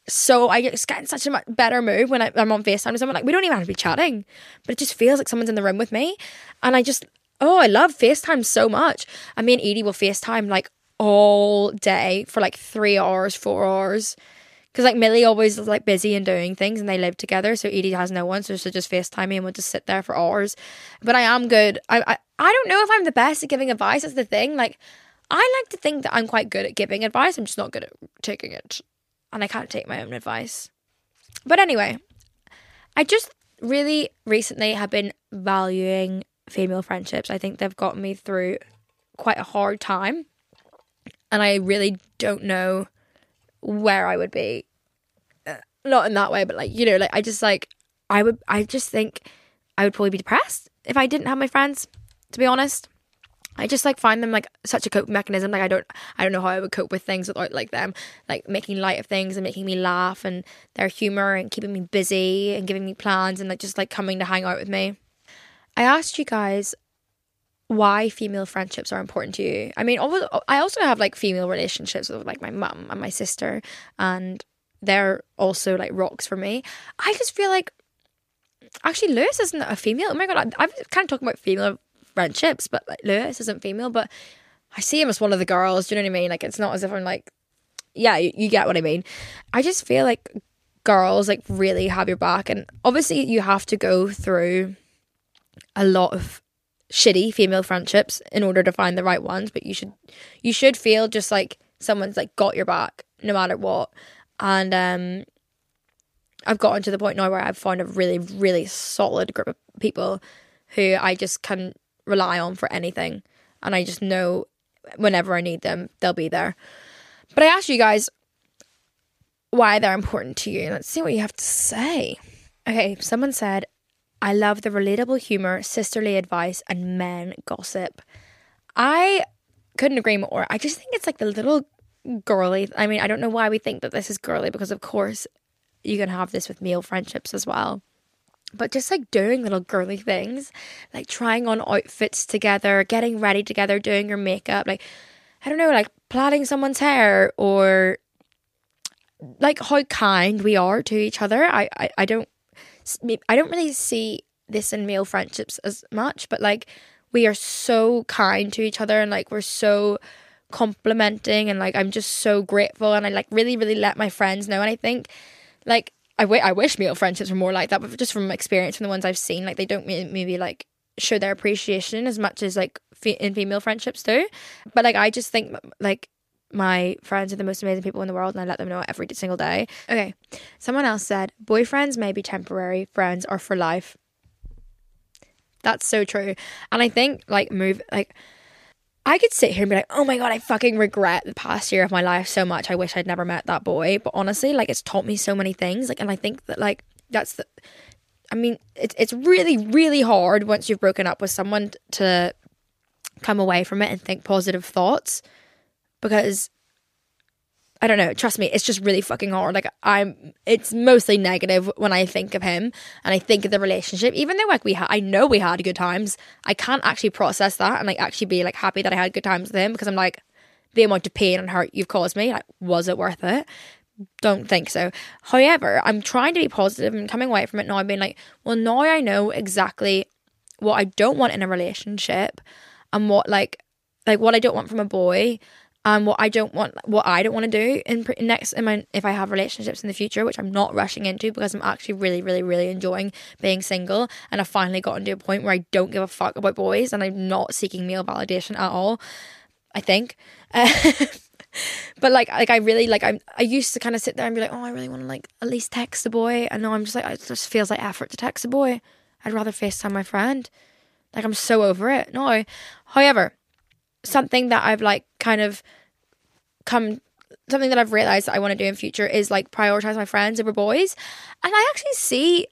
so I get in such a much better mood when I, am on FaceTime with someone. Like we don't even have to be chatting, but it just feels like someone's in the room with me, and I just oh I love FaceTime so much. I mean Edie will FaceTime like all day for like three hours, four hours. Because like Millie always is like busy and doing things and they live together. So Edie has no one. So she'll just FaceTime me and we'll just sit there for hours. But I am good. I, I, I don't know if I'm the best at giving advice. That's the thing. Like, I like to think that I'm quite good at giving advice. I'm just not good at taking it. And I can't take my own advice. But anyway, I just really recently have been valuing female friendships. I think they've gotten me through quite a hard time. And I really don't know where I would be. Uh, not in that way, but like, you know, like I just like, I would, I just think I would probably be depressed if I didn't have my friends to be honest. I just like find them like such a coping mechanism. Like I don't I don't know how I would cope with things without like them like making light of things and making me laugh and their humor and keeping me busy and giving me plans and like just like coming to hang out with me. I asked you guys why female friendships are important to you. I mean, I also have like female relationships with like my mum and my sister and they're also like rocks for me. I just feel like actually Lewis isn't a female. Oh my god, I've kind of talking about female friendships, but like Lewis isn't female, but I see him as one of the girls. Do you know what I mean? Like it's not as if I'm like, yeah, you, you get what I mean. I just feel like girls like really have your back, and obviously you have to go through a lot of shitty female friendships in order to find the right ones. But you should you should feel just like someone's like got your back no matter what, and um. I've gotten to the point now where I've found a really, really solid group of people who I just can rely on for anything. And I just know whenever I need them, they'll be there. But I asked you guys why they're important to you. Let's see what you have to say. Okay, someone said, I love the relatable humor, sisterly advice, and men gossip. I couldn't agree more. I just think it's like the little girly. I mean, I don't know why we think that this is girly because, of course, you can have this with male friendships as well but just like doing little girly things, like trying on outfits together, getting ready together, doing your makeup, like I don't know, like plaiting someone's hair or like how kind we are to each other. I, I, I don't I don't really see this in male friendships as much, but like we are so kind to each other and like we're so complimenting and like I'm just so grateful and I like really really let my friends know and I think like I, w- I wish male friendships were more like that but just from experience from the ones I've seen like they don't maybe like show their appreciation as much as like fe- in female friendships do but like I just think like my friends are the most amazing people in the world and I let them know every single day. Okay. Someone else said, boyfriends may be temporary, friends are for life. That's so true. And I think like move like I could sit here and be like, oh my God, I fucking regret the past year of my life so much. I wish I'd never met that boy. But honestly, like, it's taught me so many things. Like, and I think that, like, that's the, I mean, it's, it's really, really hard once you've broken up with someone to come away from it and think positive thoughts because I don't know. Trust me, it's just really fucking hard. Like I'm, it's mostly negative when I think of him and I think of the relationship. Even though like we, had, I know we had good times. I can't actually process that and like actually be like happy that I had good times with him because I'm like, the amount of pain and hurt you've caused me, like, was it worth it? Don't think so. However, I'm trying to be positive and coming away from it now. I'm Being like, well, now I know exactly what I don't want in a relationship and what like, like what I don't want from a boy um, what I don't want, what I don't want to do in next in my if I have relationships in the future, which I'm not rushing into because I'm actually really, really, really enjoying being single, and I've finally gotten to a point where I don't give a fuck about boys, and I'm not seeking male validation at all. I think. but like like I really like I'm I used to kind of sit there and be like, oh, I really want to like at least text a boy, and now I'm just like it just feels like effort to text a boy. I'd rather FaceTime my friend. Like I'm so over it. No. However, something that I've like kind of come something that I've realized that I want to do in future is like prioritize my friends over boys. And I actually see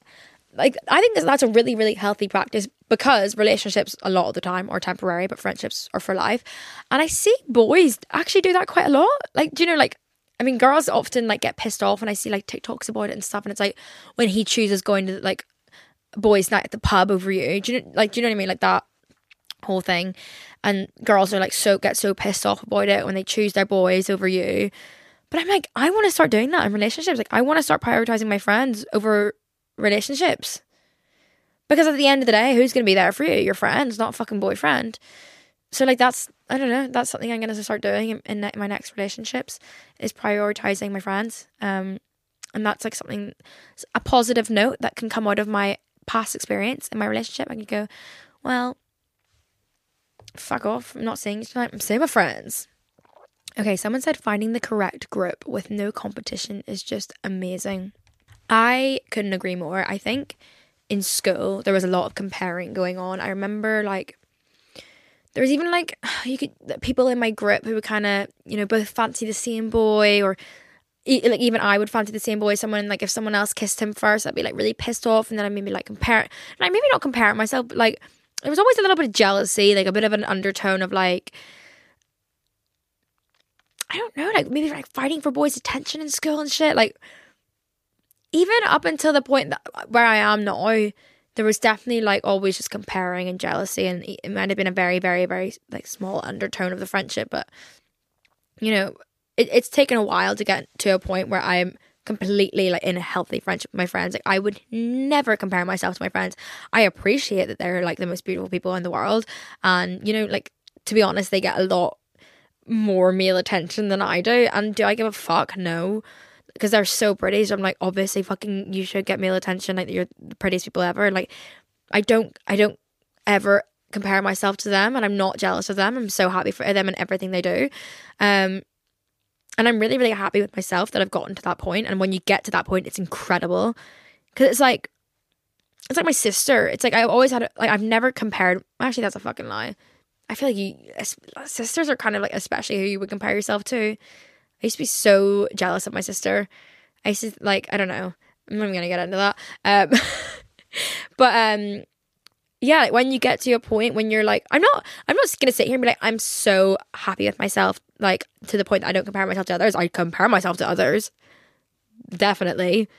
like I think that's a really really healthy practice because relationships a lot of the time are temporary but friendships are for life. And I see boys actually do that quite a lot. Like do you know like I mean girls often like get pissed off when I see like TikToks about it and stuff and it's like when he chooses going to like boys night at the pub over you. Do you know like do you know what I mean like that whole thing and girls are like so get so pissed off about it when they choose their boys over you. But I'm like, I want to start doing that in relationships. Like I want to start prioritizing my friends over relationships. Because at the end of the day, who's going to be there for you? Your friends, not fucking boyfriend. So like that's I don't know. That's something I'm going to start doing in, in my next relationships is prioritizing my friends. Um, and that's like something a positive note that can come out of my past experience in my relationship. I can go, well, fuck off. I'm not saying it tonight. I'm saying my friends. Okay, someone said finding the correct group with no competition is just amazing. I couldn't agree more. I think in school there was a lot of comparing going on. I remember like there was even like you could people in my group who were kind of you know both fancy the same boy or like even I would fancy the same boy. Someone like if someone else kissed him first, I'd be like really pissed off, and then I maybe like compare. And I maybe not compare myself, but like there was always a little bit of jealousy, like a bit of an undertone of like I don't know, like maybe like fighting for boys' attention in school and shit. Like even up until the point that uh, where I am now, there was definitely like always just comparing and jealousy, and it might have been a very, very, very like small undertone of the friendship, but you know, it, it's taken a while to get to a point where I'm completely like in a healthy friendship with my friends. Like I would never compare myself to my friends. I appreciate that they're like the most beautiful people in the world. And, you know, like to be honest, they get a lot more male attention than I do. And do I give a fuck? No. Because they're so pretty. So I'm like, obviously fucking you should get male attention. Like you're the prettiest people ever. Like I don't I don't ever compare myself to them and I'm not jealous of them. I'm so happy for them and everything they do. Um and I'm really, really happy with myself that I've gotten to that point. And when you get to that point, it's incredible. Because it's like, it's like my sister. It's like I've always had, like, I've never compared. Actually, that's a fucking lie. I feel like you, sisters are kind of like, especially who you would compare yourself to. I used to be so jealous of my sister. I used to, like, I don't know. I'm not to get into that. Um, but, um, yeah, like when you get to a point when you're like, I'm not, I'm not gonna sit here and be like, I'm so happy with myself, like to the point that I don't compare myself to others. I compare myself to others, definitely.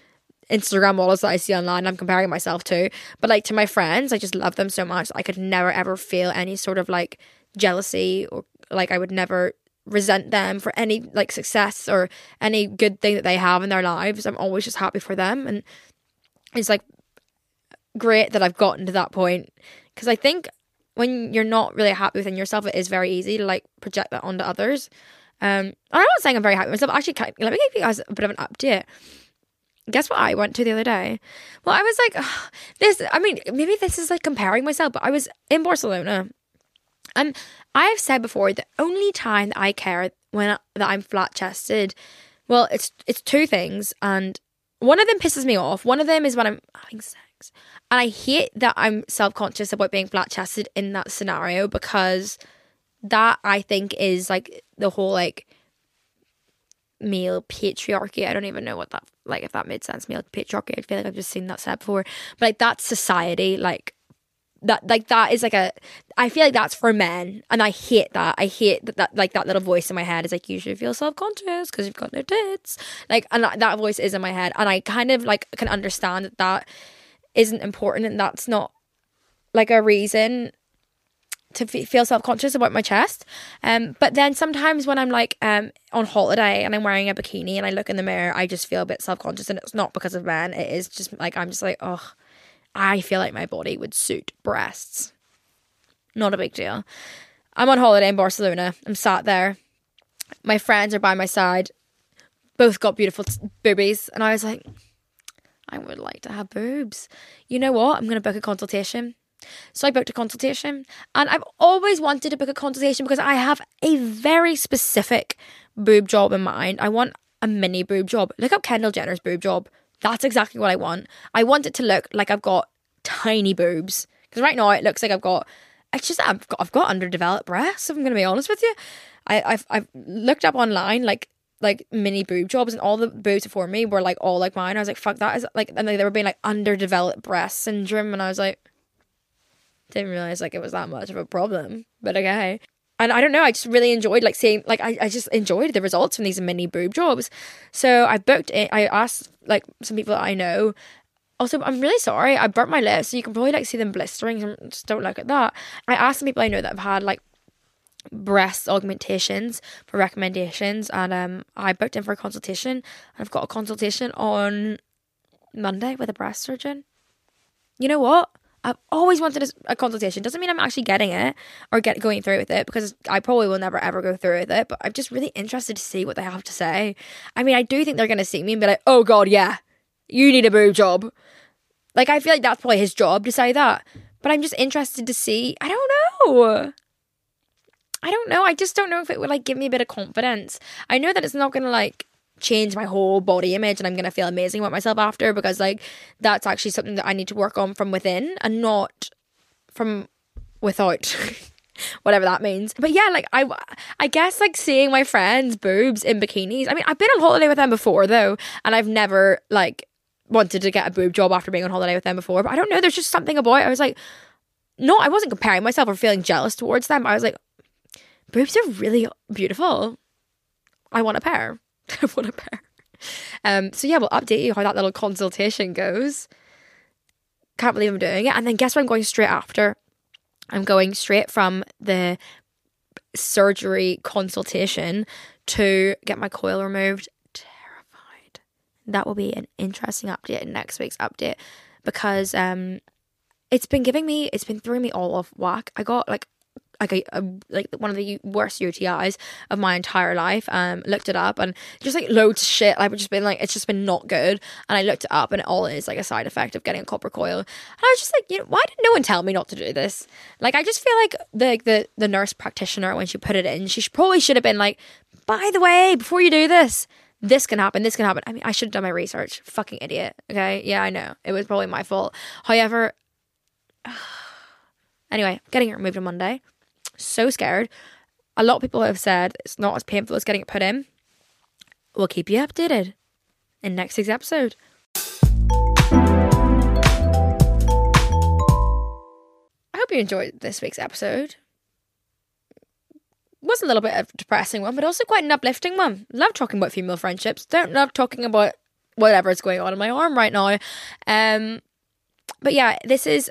Instagram models that I see online, I'm comparing myself to. But like to my friends, I just love them so much. I could never ever feel any sort of like jealousy or like I would never resent them for any like success or any good thing that they have in their lives. I'm always just happy for them and it's like great that I've gotten to that point because I think when you're not really happy within yourself, it is very easy to like project that onto others. Um, I'm not saying I'm very happy with myself. Actually, let me give you guys a bit of an update. Guess what I went to the other day? Well, I was like, this. I mean, maybe this is like comparing myself, but I was in Barcelona, and I've said before the only time that I care when I, that I'm flat chested, well, it's it's two things, and one of them pisses me off. One of them is when I'm having sex, and I hate that I'm self conscious about being flat chested in that scenario because that I think is like the whole like male patriarchy. I don't even know what that like if that made sense. Male patriarchy. I feel like I've just seen that said before. But like that's society. Like that like that is like a I feel like that's for men and I hate that. I hate that, that like that little voice in my head is like you should feel self-conscious because you've got no tits. Like and that, that voice is in my head and I kind of like can understand that that isn't important and that's not like a reason to f- feel self-conscious about my chest. Um but then sometimes when i'm like um on holiday and i'm wearing a bikini and i look in the mirror i just feel a bit self-conscious and it's not because of men. It is just like i'm just like oh i feel like my body would suit breasts. Not a big deal. I'm on holiday in barcelona. I'm sat there. My friends are by my side. Both got beautiful t- boobies and i was like I would like to have boobs. You know what? I'm going to book a consultation. So I booked a consultation, and I've always wanted to book a consultation because I have a very specific boob job in mind. I want a mini boob job. Look up Kendall Jenner's boob job. That's exactly what I want. I want it to look like I've got tiny boobs because right now it looks like I've got. It's just I've got I've got underdeveloped breasts. If I'm going to be honest with you, I, I've I've looked up online like like mini boob jobs and all the boobs before me were like all like mine. I was like, fuck that is like and like, they were being like underdeveloped breast syndrome and I was like didn't realize like it was that much of a problem. But okay. And I don't know, I just really enjoyed like seeing like I, I just enjoyed the results from these mini boob jobs. So I booked it I asked like some people that I know. Also, I'm really sorry, I burnt my lips, so you can probably like see them blistering. Just don't look at that. I asked some people I know that have had like breast augmentations for recommendations and um I booked in for a consultation and I've got a consultation on Monday with a breast surgeon. You know what? I've always wanted a, consultation. Doesn't mean I'm actually getting it or get going through with it because I probably will never ever go through with it. But I'm just really interested to see what they have to say. I mean, I do think they're gonna see me and be like, "Oh God, yeah, you need a boob job." Like I feel like that's probably his job to say that. But I'm just interested to see. I don't know. I don't know. I just don't know if it would like give me a bit of confidence. I know that it's not gonna like change my whole body image and I'm gonna feel amazing about myself after because like that's actually something that I need to work on from within and not from without. whatever that means. But yeah, like I I guess like seeing my friends' boobs in bikinis. I mean, I've been on holiday with them before though, and I've never like wanted to get a boob job after being on holiday with them before. But I don't know, there's just something about it. I was like, no, I wasn't comparing myself or feeling jealous towards them. I was like, boobs are really beautiful. I want a pair. I want a pair. Um, so yeah, we'll update you how that little consultation goes. Can't believe I'm doing it. And then guess what I'm going straight after? I'm going straight from the surgery consultation to get my coil removed. Terrified. That will be an interesting update in next week's update because um it's been giving me it's been throwing me all off whack. I got like like a, a, like one of the worst UTIs of my entire life. Um, looked it up and just like loads of shit. I've just been like, it's just been not good. And I looked it up and it all is like a side effect of getting a copper coil. And I was just like, you know, why did no one tell me not to do this? Like, I just feel like the the the nurse practitioner when she put it in, she probably should have been like, by the way, before you do this. This can happen. This can happen. I mean, I should have done my research. Fucking idiot. Okay. Yeah, I know. It was probably my fault. However, anyway, getting it removed on Monday so scared. A lot of people have said it's not as painful as getting it put in. We'll keep you updated in next week's episode. I hope you enjoyed this week's episode. It was a little bit of a depressing one, but also quite an uplifting one. Love talking about female friendships. Don't love talking about whatever is going on in my arm right now. Um, but yeah, this is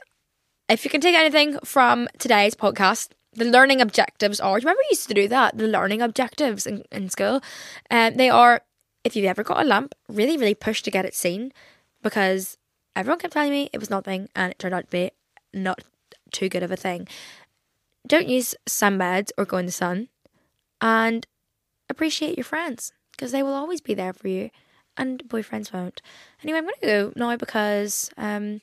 if you can take anything from today's podcast, the learning objectives are. Do you remember, we used to do that. The learning objectives in, in school, um, they are. If you've ever got a lump, really, really push to get it seen, because everyone kept telling me it was nothing, and it turned out to be not too good of a thing. don't use sunbeds or go in the sun, and appreciate your friends because they will always be there for you, and boyfriends won't. Anyway, I'm gonna go now because um,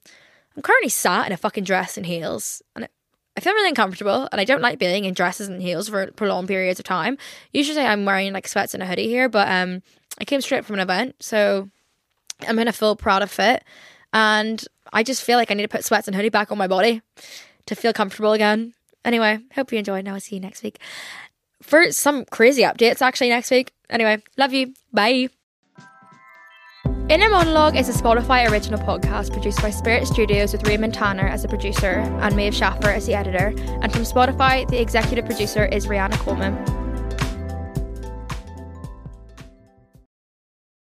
I'm currently sat in a fucking dress and heels, and I feel really uncomfortable, and I don't like being in dresses and heels for prolonged periods of time. Usually, I'm wearing like sweats and a hoodie here, but um, I came straight from an event, so I'm in a full Prada fit, and I just feel like I need to put sweats and hoodie back on my body to feel comfortable again. Anyway, hope you enjoyed. Now I'll see you next week for some crazy updates actually next week. Anyway, love you. Bye. Inner Monologue is a Spotify original podcast produced by Spirit Studios with Raymond Tanner as the producer and Maeve Schaffer as the editor. And from Spotify, the executive producer is Rihanna Coleman.